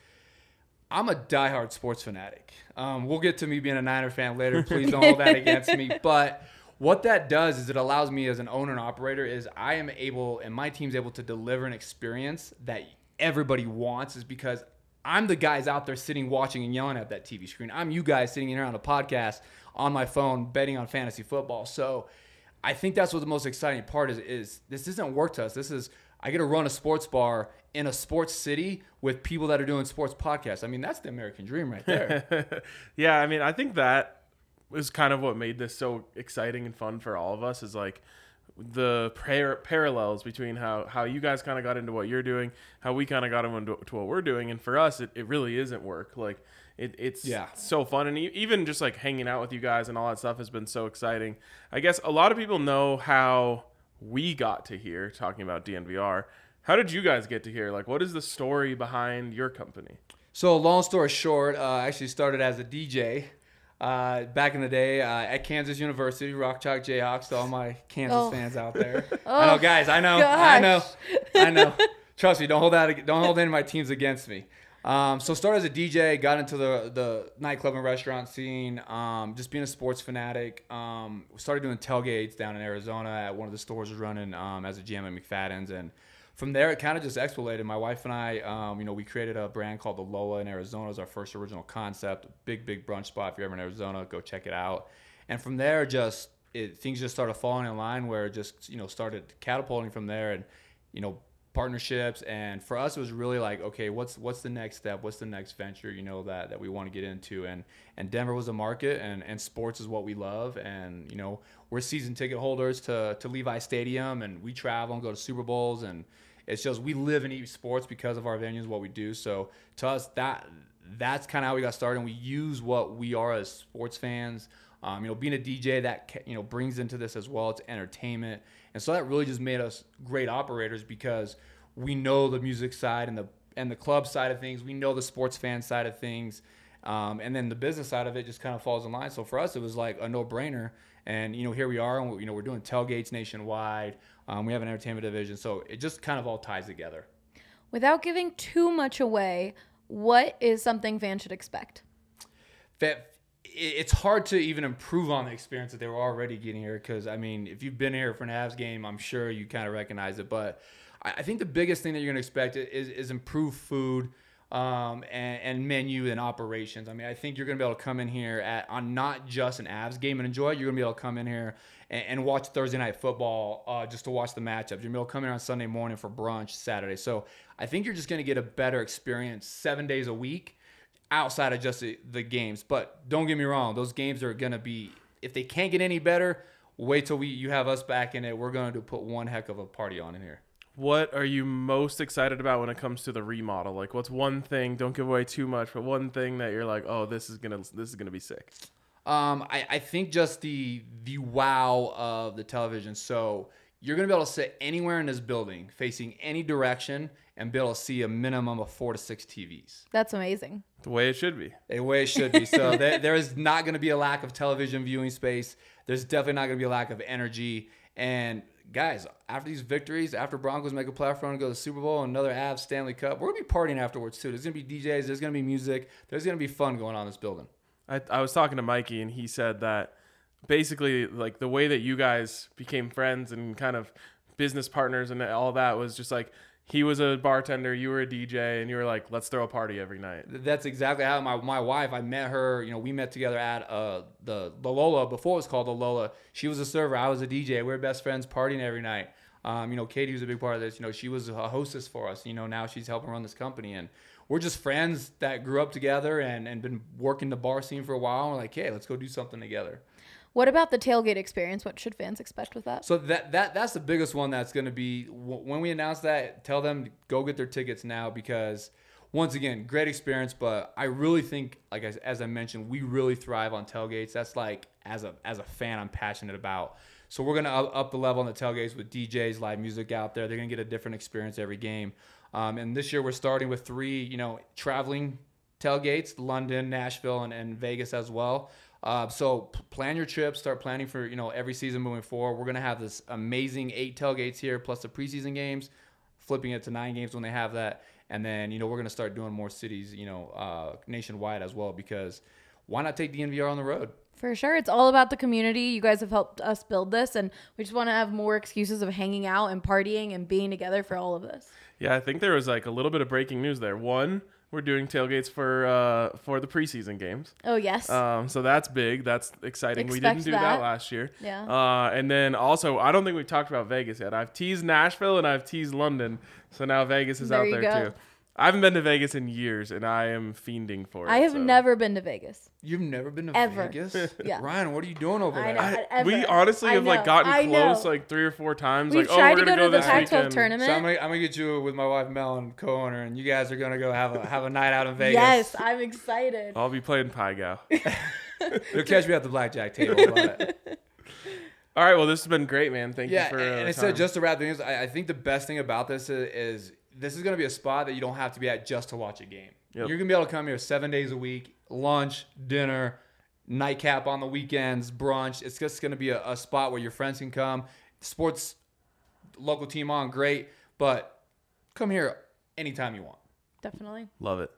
I'm a diehard sports fanatic. Um, we'll get to me being a Niner fan later. Please don't hold that against me. But what that does is it allows me as an owner and operator is I am able and my team's able to deliver an experience that everybody wants is because I'm the guys out there sitting watching and yelling at that TV screen. I'm you guys sitting in here on a podcast on my phone betting on fantasy football. So I think that's what the most exciting part is is this isn't work to us. This is I get to run a sports bar in a sports city with people that are doing sports podcasts. I mean, that's the American dream right there. yeah, I mean, I think that is kind of what made this so exciting and fun for all of us. Is like the par- parallels between how how you guys kind of got into what you're doing, how we kind of got into to what we're doing, and for us, it, it really isn't work. Like it, it's Yeah. so fun, and even just like hanging out with you guys and all that stuff has been so exciting. I guess a lot of people know how we got to hear talking about DNVR. How did you guys get to hear? Like, what is the story behind your company? So long story short, uh, I actually started as a DJ uh, back in the day uh, at Kansas University, Rock Chalk Jayhawks. To all my Kansas Oh. fans out there, I know, guys. I know, I know, I know. Trust me, don't hold that. Don't hold any of my teams against me. Um, so started as a DJ, got into the the nightclub and restaurant scene. Um, just being a sports fanatic. Um, started doing tailgates down in Arizona at one of the stores was running um, as a GM at McFadden's, and from there it kind of just exploded. My wife and I, um, you know, we created a brand called the Lola in Arizona. Was our first original concept. Big big brunch spot. If you're ever in Arizona, go check it out. And from there, just it, things just started falling in line where it just you know started catapulting from there, and you know partnerships and for us it was really like okay what's what's the next step? What's the next venture you know that that we want to get into? And and denver was a market and and sports is what we love. And you know we're season ticket holders to to levi stadium and we travel and go to super bowls. And it's just we live and eat sports because of our venues what we do. So to us that that's kind of how we got started and we use what we are as sports fans. Um, you know, being a DJ that you know brings into this as well. It's entertainment, and so that really just made us great operators because we know the music side and the and the club side of things. We know the sports fan side of things, um, and then the business side of it just kind of falls in line. So for us, it was like a no brainer. And you know, here we are, and we, you know, we're doing tailgates nationwide. Um, we have an entertainment division, so it just kind of all ties together. Without giving too much away, what is something fans should expect? It's hard to even improve on the experience that they were already getting here because I mean, if you've been here for an Avs game, I'm sure you kind of recognize it. But I, think the biggest thing that you're going to expect is, is improved food um, and, and menu and operations. I mean, I think you're going to be able to come in here at on not just an Avs game and enjoy it. You're going to be able to come in here and, and watch Thursday night football uh, just to watch the matchups. You're going to be able to come in on Sunday morning for brunch Saturday. So I think you're just going to get a better experience seven days a week outside of just the, the games. But don't get me wrong, those games are gonna be if they can't get any better, wait till we you have us back in it. We're going to put one heck of a party on in here. What are you most excited about when it comes to the remodel? Like, what's one thing? Don't give away too much, but one thing that you're like, oh, this is gonna this is gonna be sick. Um, I, I think just the the wow of the television. So you're gonna be able to sit anywhere in this building, facing any direction, and be able to see a minimum of four to six TVs. That's amazing. The way it should be. The way it should be. So there, there is not going to be a lack of television viewing space. There's definitely not going to be a lack of energy. And guys, after these victories, after Broncos make a playoff run and go to the Super Bowl, another Avs Stanley Cup, we're going to be partying afterwards too. There's going to be DJs. There's going to be music. There's going to be fun going on in this building. I, I was talking to Mikey and he said that basically like the way that you guys became friends and kind of business partners and all that was just like he was a bartender, you were a DJ, and you were like, let's throw a party every night. That's exactly how my, my wife, I met her, you know, we met together at uh, the, the Lola, before it was called the Lola. She was a server, I was a DJ. We were best friends partying every night. Um, you know, Katie was a big part of this. You know, she was a hostess for us. You know, now she's helping run this company. And we're just friends that grew up together and, and been working the bar scene for a while. And we're like, hey, let's go do something together. What about the tailgate experience? What should fans expect with that? So that that that's the biggest one that's going to be when we announce that. Tell them to go get their tickets now because once again, great experience. But I really think, like as, as I mentioned, we really thrive on tailgates. That's like as a as a fan, I'm passionate about. So we're gonna up, up the level on the tailgates with DJs, live music out there. They're gonna get a different experience every game. Um, and this year we're starting with three, you know, traveling tailgates: London, Nashville, and, and Vegas as well. Uh, so p- plan your trips. Start planning for you know every season moving forward. We're gonna have this amazing eight tailgates here, plus the preseason games, flipping it to nine games when they have that, and then you know we're gonna start doing more cities, you know, uh, nationwide as well. Because why not take DNVR on the road? For sure. It's all about the community. You guys have helped us build this, and we just want to have more excuses of hanging out and partying and being together for all of this. Yeah, I think there was like a little bit of breaking news there. One, we're doing tailgates for uh, for the preseason games. Oh, yes. Um, so that's big. That's exciting. we didn't do that. that. last year. Yeah. Uh, and then also, I don't think we've talked about Vegas yet. I've teased Nashville and I've teased London. So now Vegas is There out there go. too. I haven't been to Vegas in years, and I am fiending for it. I have so. never been to Vegas. You've never been to Ever. Vegas, Yeah. Ryan? What are you doing over I there? know. I- Ever. we honestly I have like gotten I close know. like three or four times. We've like, oh, tried we're to gonna go to the this Pac-12 weekend. tournament. So I'm gonna, I'm gonna get you with my wife Mel and co-owner, and you guys are gonna go have a have a night out in Vegas. Yes, I'm excited. I'll be playing Pai Gow. You'll catch me at the blackjack table. All right. Well, this has been great, man. Thank Yeah, you for. and, uh, and the so time. just to wrap things, I, I think the best thing about this is, is this is going to be a spot that you don't have to be at just to watch a game. Yep. You're going to be able to come here seven days a week, lunch, dinner, nightcap on the weekends, brunch. It's just going to be a, a spot where your friends can come. Sports, local team on, great, but come here anytime you want. Definitely. Love it.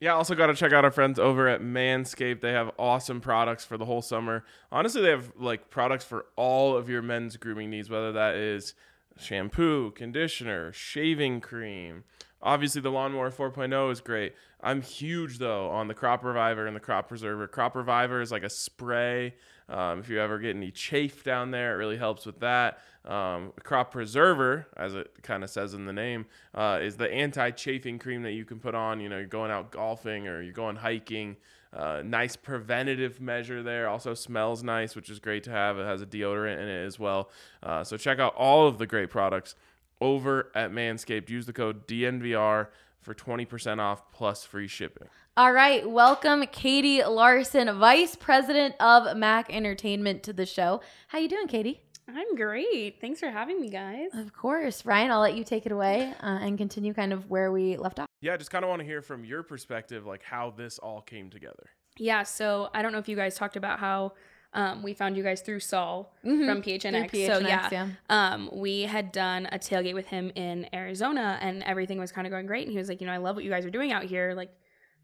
Yeah, also got to check out our friends over at Manscaped. They have awesome products for the whole summer. Honestly, they have like products for all of your men's grooming needs, whether that is shampoo, conditioner, shaving cream. Obviously, the Lawnmower 4.0 is great. I'm huge though on the Crop Reviver and the Crop Preserver. Crop Reviver is like a spray. Um, if you ever get any chafe down there, it really helps with that. Um, crop preserver, as it kind of says in the name, uh, is the anti-chafing cream that you can put on. You know, you're going out golfing or you're going hiking. Uh, nice preventative measure there. Also smells nice, which is great to have. It has a deodorant in it as well. Uh, so check out all of the great products over at Manscaped. Use the code DNVR for 20% off plus free shipping. All right, welcome Katie Larson, Vice President of Mac Entertainment to the show. How you doing, Katie? I'm great. Thanks for having me, guys. Of course, Ryan. I'll let you take it away uh, and continue kind of where we left off. Yeah, just kind of want to hear from your perspective, like how this all came together. Yeah, so I don't know if you guys talked about how um, we found you guys through Saul Mhm, from PHNX. through so PHNX, yeah, yeah. Um, we had done a tailgate with him in Arizona, and everything was kind of going great. And he was like, you know, I love what you guys are doing out here. Like,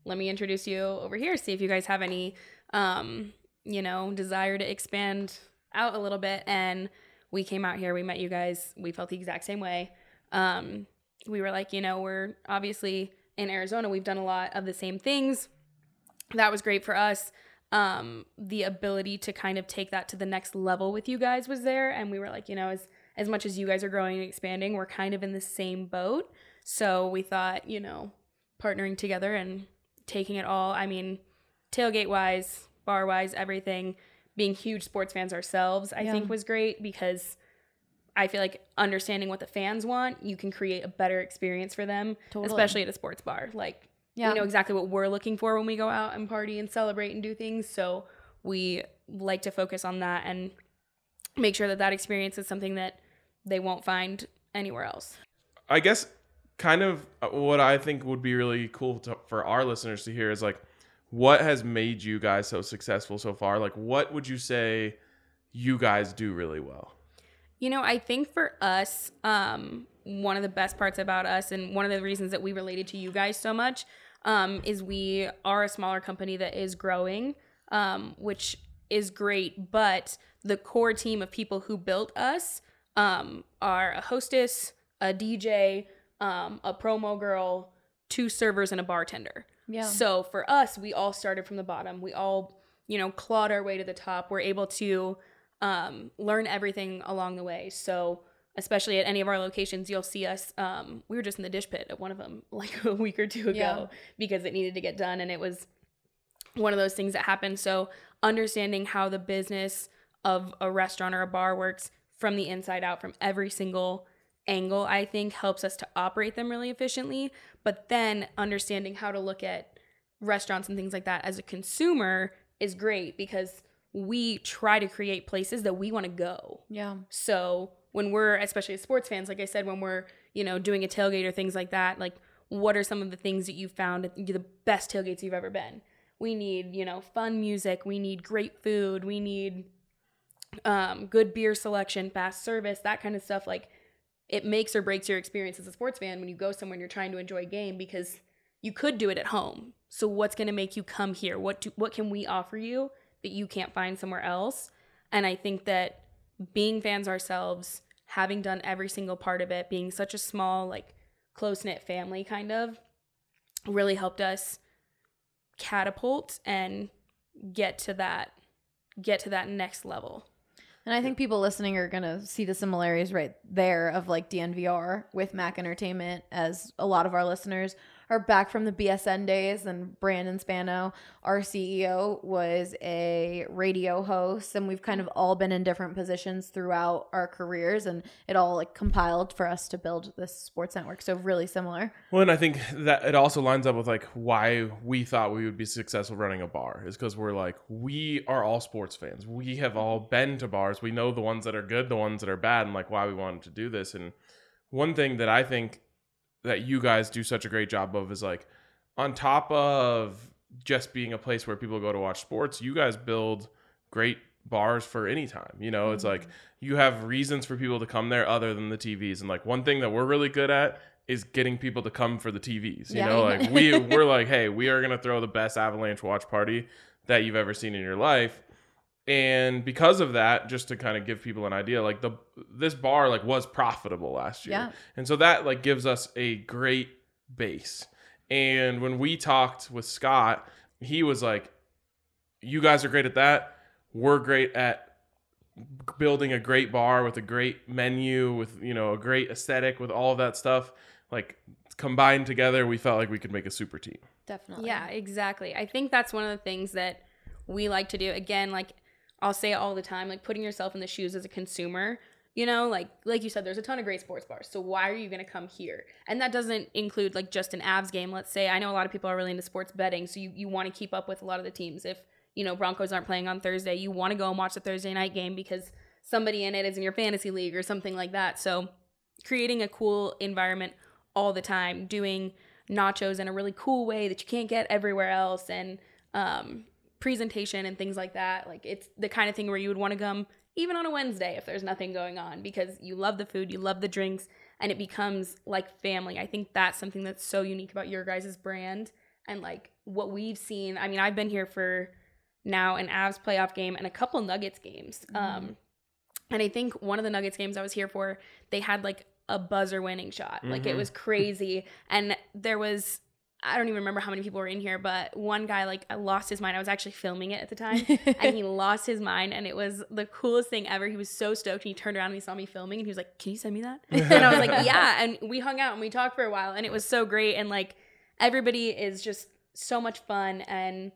let me introduce you over here. See if you guys have any, um, you know, desire to expand out a little bit. And we came out here. We met you guys. We felt the exact same way. Um, we were like, you know, we're obviously in Arizona. We've done a lot of the same things. That was great for us. Um, the ability to kind of take that to the next level with you guys was there, and we were like, you know, as as much as you guys are growing and expanding, we're kind of in the same boat. So we thought, you know, partnering together and taking it all. I mean, tailgate wise, bar wise, everything. Being huge sports fans ourselves, I Yeah. think was great because I feel like understanding what the fans want, you can create a better experience for them, Totally. especially at a sports bar. Like, Yeah. we know exactly what we're looking for when we go out and party and celebrate and do things. So we like to focus on that and make sure that that experience is something that they won't find anywhere else. I guess kind of uh, what I think would be really cool to, for our listeners to hear is like what has made you guys so successful so far? Like what would you say you guys do really well? You know, I think for us, um, one of the best parts about us and one of the reasons that we related to you guys so much um, is we are a smaller company that is growing, um, which is great. But the core team of people who built us um, are a hostess, a DJ, um, a promo girl, two servers, and a bartender. Yeah. So for us, we all started from the bottom. We all, you know, clawed our way to the top. We're able to um, learn everything along the way. So, especially at any of our locations, you'll see us. Um, we were just in the dish pit at one of them like a week or two ago Yeah. because it needed to get done, and it was one of those things that happened. So, understanding how the business of a restaurant or a bar works from the inside out, from every single angle, I think helps us to operate them really efficiently. But then understanding how to look at restaurants and things like that as a consumer is great because we try to create places that we want to go. Yeah. So when we're, especially as sports fans, like I said, when we're, you know, doing a tailgate or things like that, like what are some of the things that you found the best tailgates you've ever been? We need, you know, fun music. We need great food. We need um, good beer selection, fast service, that kind of stuff. Like it makes or breaks your experience as a sports fan when you go somewhere and you're trying to enjoy a game because you could do it at home. So what's going to make you come here? What do, what can we offer you that you can't find somewhere else? And I think that being fans ourselves, having done every single part of it, being such a small like close-knit family kind of really helped us catapult and get to that get to that next level. And I think people listening are going to see the similarities right there of like DNVR with Mac Entertainment, as a lot of our listeners are back from the BSN days, and Brandon Spano, our CEO, was a radio host, and we've kind of all been in different positions throughout our careers, and it all like compiled for us to build this sports network. So really similar. Well, and I think that it also lines up with like why we thought we would be successful running a bar is because we're like we are all sports fans. We have all been to bars. We know the ones that are good, the ones that are bad, and like why we wanted to do this. And one thing that I think that you guys do such a great job of is like on top of just being a place where people go to watch sports, you guys build great bars for any time. You know, it's like mm-hmm. you have reasons for people to come there other than the TVs. And like one thing that we're really good at is getting people to come for the TVs. You Yeah. know, like we we're like, hey, we are gonna throw the best Avalanche watch party that you've ever seen in your life. And because of that, just to kind of give people an idea, like the this bar like was profitable last year. Yeah. And so that like gives us a great base. And when we talked with Scott, he was like, You guys are great at that. We're great at building a great bar with a great menu, with you know, a great aesthetic, with all of that stuff. Like combined together, we felt like we could make a super team. Definitely. Yeah, exactly. I think that's one of the things that we like to do. Again, like I'll say it all the time, like putting yourself in the shoes as a consumer. You know, like like you said, there's a ton of great sports bars. So why are you to come here? And that doesn't include like just an Avs game. Let's say I know a lot of people are really into sports betting, so you you want to keep up with a lot of the teams. If you know Broncos aren't playing on Thursday, you want to go and watch the Thursday night game because somebody in it is in your fantasy league or something like that. So creating a cool environment all the time, doing nachos in a really cool way that you can't get everywhere else, and um, presentation and things like that. Like it's the kind of thing where you would want to come even on a Wednesday if there's nothing going on because you love the food, you love the drinks, and it becomes like family. I think that's something that's so unique about your guys' brand and like what we've seen. I mean, I've been here for now an Avs playoff game and a couple Nuggets games. Um, and I think one of the Nuggets games I was here for, they had like a buzzer winning shot. Like it Mhm. was crazy. and there was, I don't even remember how many people were in here, but one guy like lost his mind. I was actually filming it at the time and he lost his mind and it was the coolest thing ever. He was so stoked and he turned around and he saw me filming and he was like, Can you send me that? and I was like, Yeah. And we hung out and we talked for a while and it was so great. And like everybody is just so much fun and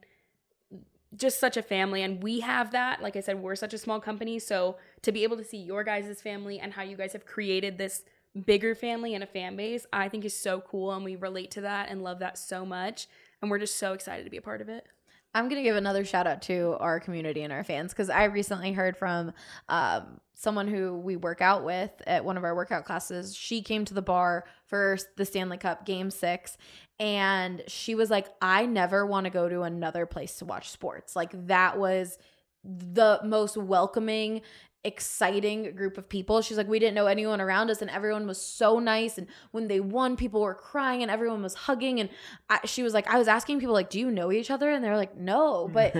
just such a family and we have that like i said we're such a small company so to be able to see your guys' family and how you guys have created this bigger family and a fan base i think is so cool and we relate to that and love that so much and we're just so excited to be a part of it I'm going to give another shout out to our community and our fans because I recently heard from um, someone who we work out with at one of our workout classes. She came to the bar for the Stanley Cup game six and she was like, I never want to go to another place to watch sports. Like, that was the most welcoming exciting group of people. She's like, we didn't know anyone around us, and everyone was so nice. And when they won, people were crying, and everyone was hugging. And I, she was like, I was asking people like, do you know each other? And they're like, no, but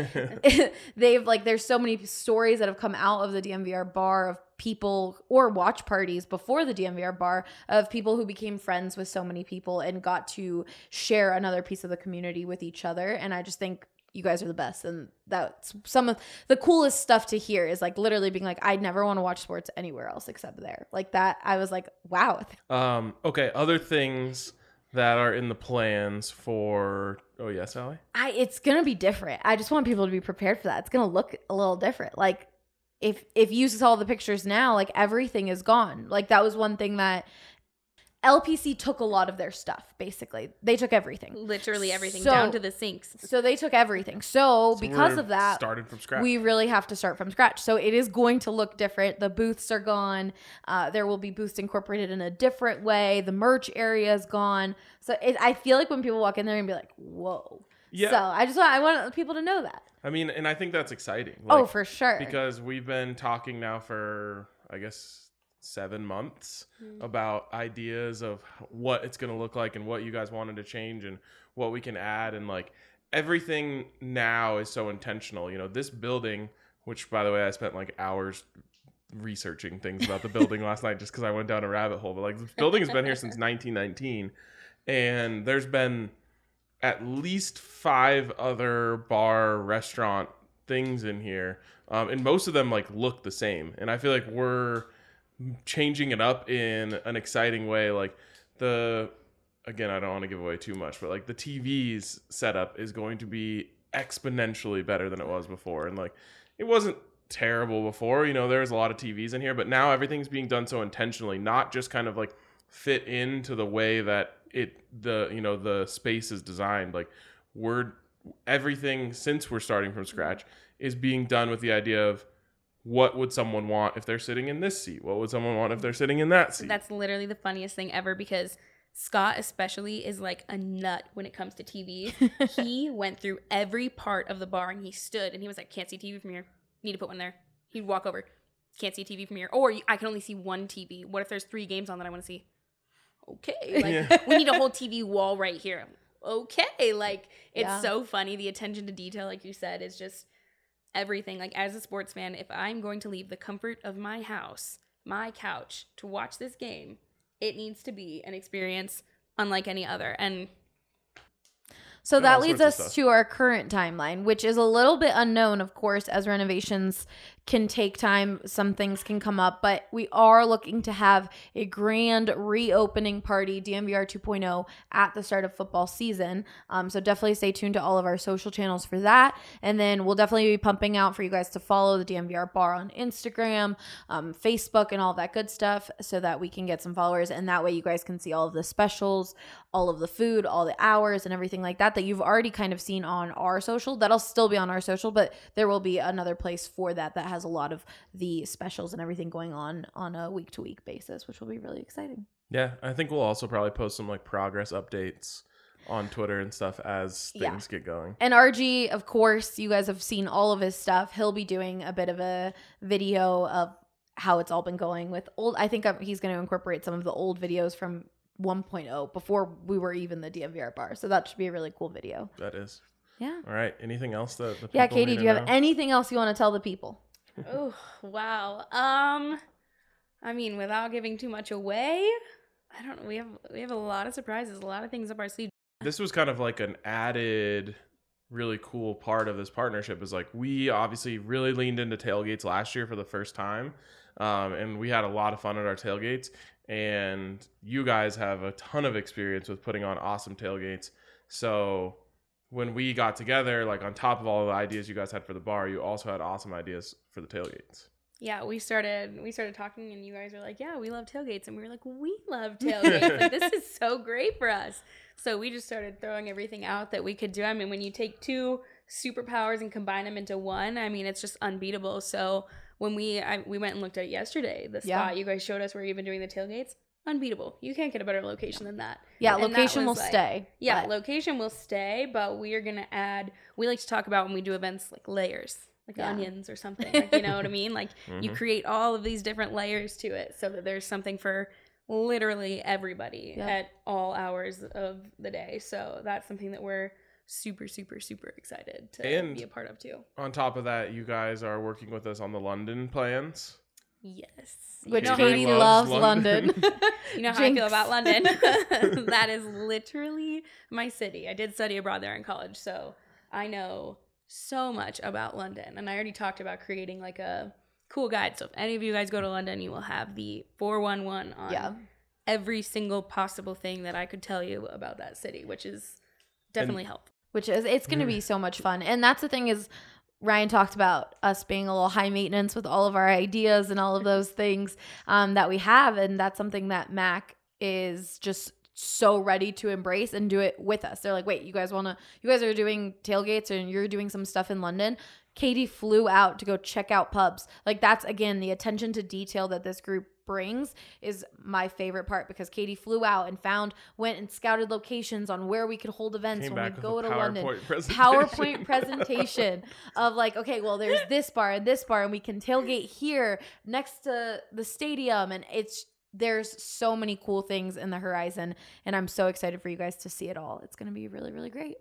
they've like, there's so many stories that have come out of the DNVR bar of people or watch parties before the DNVR bar of people who became friends with so many people and got to share another piece of the community with each other. And I just think you guys are the best. And that's some of the coolest stuff to hear is like literally being like i never want to watch sports anywhere else except there. Like that i was like wow. Um, okay, other things that are in the plans for. Oh yes, Allie. i it's gonna be different. I just want people to be prepared for that. It's gonna look a little different. Like if if you saw the pictures now like everything is gone. Like that was one thing that lpc took a lot of their stuff basically they took everything literally everything So- down to the sinks so they took everything so, So because of that started from scratch. we really have to start from scratch. So it is going to look different. The booths are gone. Uh, there will be booths incorporated in a different way. The merch area is gone. So it, I feel like when people walk in there and be like, "Whoa!" Yeah. So I just want I want people to know that. I mean, and I think that's exciting. oh, for sure. because we've been talking now for I guess seven months Mm. about ideas of what it's going to look like and what you guys wanted to change and what we can add and like everything now is so intentional. You know, this building, which by the way I spent like hours researching things about the building last night just because I went down a rabbit hole. But like this building has been here since 1919, and there's been at least five other bar restaurant things in here um, and most of them like look the same and i feel like we're changing it up in an exciting way like the again, I don't want to give away too much, but like the TV's setup is going to be exponentially better than it was before. And like it wasn't terrible before, you know, there was a lot of TVs in here, but now everything's being done so intentionally, not just kind of like fit into the way that it the you know the space is designed. Like we're everything since we're starting from scratch is being done with the idea of what would someone want if they're sitting in this seat? What would someone want if they're sitting in that seat? That's literally the funniest thing ever because Scott especially is like a nut when it comes to TV. he went through every part of the bar and he stood and he was like, "Can't see TV from here. Need to put one there." He'd walk over, "Can't see TV from here," or "I can only see one TV. What if there's three games on that I want to see?" Okay, like Yeah. we need a whole TV wall right here. Okay, like it's Yeah. so funny. The attention to detail, like you said, is just everything. Like as a sports fan, if I'm going to leave the comfort of my house, my couch to watch this game, it needs to be an experience unlike any other. And So that leads us to our current timeline, which is a little bit unknown, of course, as renovations can take time. Some things can come up, but we are looking to have a grand reopening party, DNVR 2.0, oh, at the start of football season. Um, so definitely stay tuned to all of our social channels for that. And then we'll definitely be pumping out for you guys to follow the DNVR bar on Instagram, um, Facebook, and all that good stuff so that we can get some followers. And that way you guys can see all of the specials, all of the food, all the hours, and everything like that that you've already kind of seen on our social. That'll still be on our social, but there will be another place for that that has a lot of the specials and everything going on on a week to week basis, which will be really exciting. Yeah, I think we'll also probably post some like progress updates on Twitter and stuff as Yeah. things get going. And RG, of course, you guys have seen all of his stuff. He'll be doing a bit of a video of how it's all been going with old. I think um, he's going to incorporate some of the old videos from 1.0 before we were even the DNVR bar. So that should be a really cool video. That is. Yeah. All right. Anything else that the Yeah, Katie, need do you have know? anything else you want to tell the people? oh wow. Um I mean, without giving too much away, I don't know. We have we have a lot of surprises, a lot of things up our sleeve. this was kind of like an added really cool part of this partnership is like we obviously really leaned into tailgates last year for the first time um, and we had a lot of fun at our tailgates and you guys have a ton of experience with putting on awesome tailgates so when we got together like on top of all the ideas you guys had for the bar you also had awesome ideas for the tailgates Yeah, we started we started talking and you guys were like, "Yeah, we love tailgates." And we were like, "We love tailgates. like this is so great for us." So we just started throwing everything out that we could do. I mean, when you take two superpowers and combine them into one, I mean, it's just unbeatable. So when we I, we went and looked at it yesterday, the Yeah. spot you guys showed us where you've been doing the tailgates, unbeatable. You can't get a better location than that. Yeah, And that location will like- stay. Yeah, but- location will stay, but we are gonna add. We like to talk about when we do events like layers, like Yeah. onions or something. Like, you know what I mean? Like you Mhm. create all of these different layers to it, so that there's something for literally everybody Yeah. at all hours of the day. So that's something that we're super, super, super excited to And- be a part of too. on top of that you guys are working with us on the london plans Yes, Which you know Katie loves loves London. London. You know how I feel about London. that is literally my city. I did study abroad there in college, so I know so much about London. And I already talked about creating like a cool guide. So if any of you guys go to London, you will have the 411 on Yeah. every single possible thing that I could tell you about that city, which is definitely helpful. Which is it's going to be so much fun. And that's the thing is Ryan talked about us being a little high maintenance with all of our ideas and all of those things um, that we have, and that's something that Mac is just so ready to embrace and do it with us. They're like, "Wait, you guys want to? You guys are doing tailgates and you're doing some stuff in London." Katie flew out to go check out pubs. Like that's again the attention to detail that this group brings is my favorite part because Katie flew out and found went and scouted locations on where we could hold events Came when we back with go a to London. Presentation. PowerPoint presentation of like, okay, well, there's this bar and this bar, and we can tailgate here next to the stadium, and it's there's so many cool things in the horizon, and I'm so excited for you guys to see it all. It's gonna be really, really great.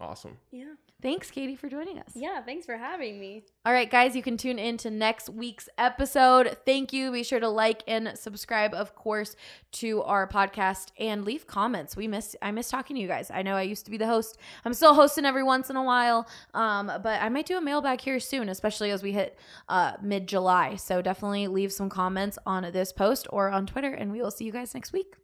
awesome Yeah. Thanks, Katie, for joining us. Yeah. Thanks for having me. All right, guys, you can tune in to next week's episode. Thank you. Be sure to like and subscribe, of course, to our podcast and leave comments. We miss I miss talking to you guys. I know I used to be the host. I'm still hosting every once in a while. Um, but I might do a mailbag here soon, especially as we hit uh mid July. So definitely leave some comments on this post or on Twitter, and we will see you guys next week.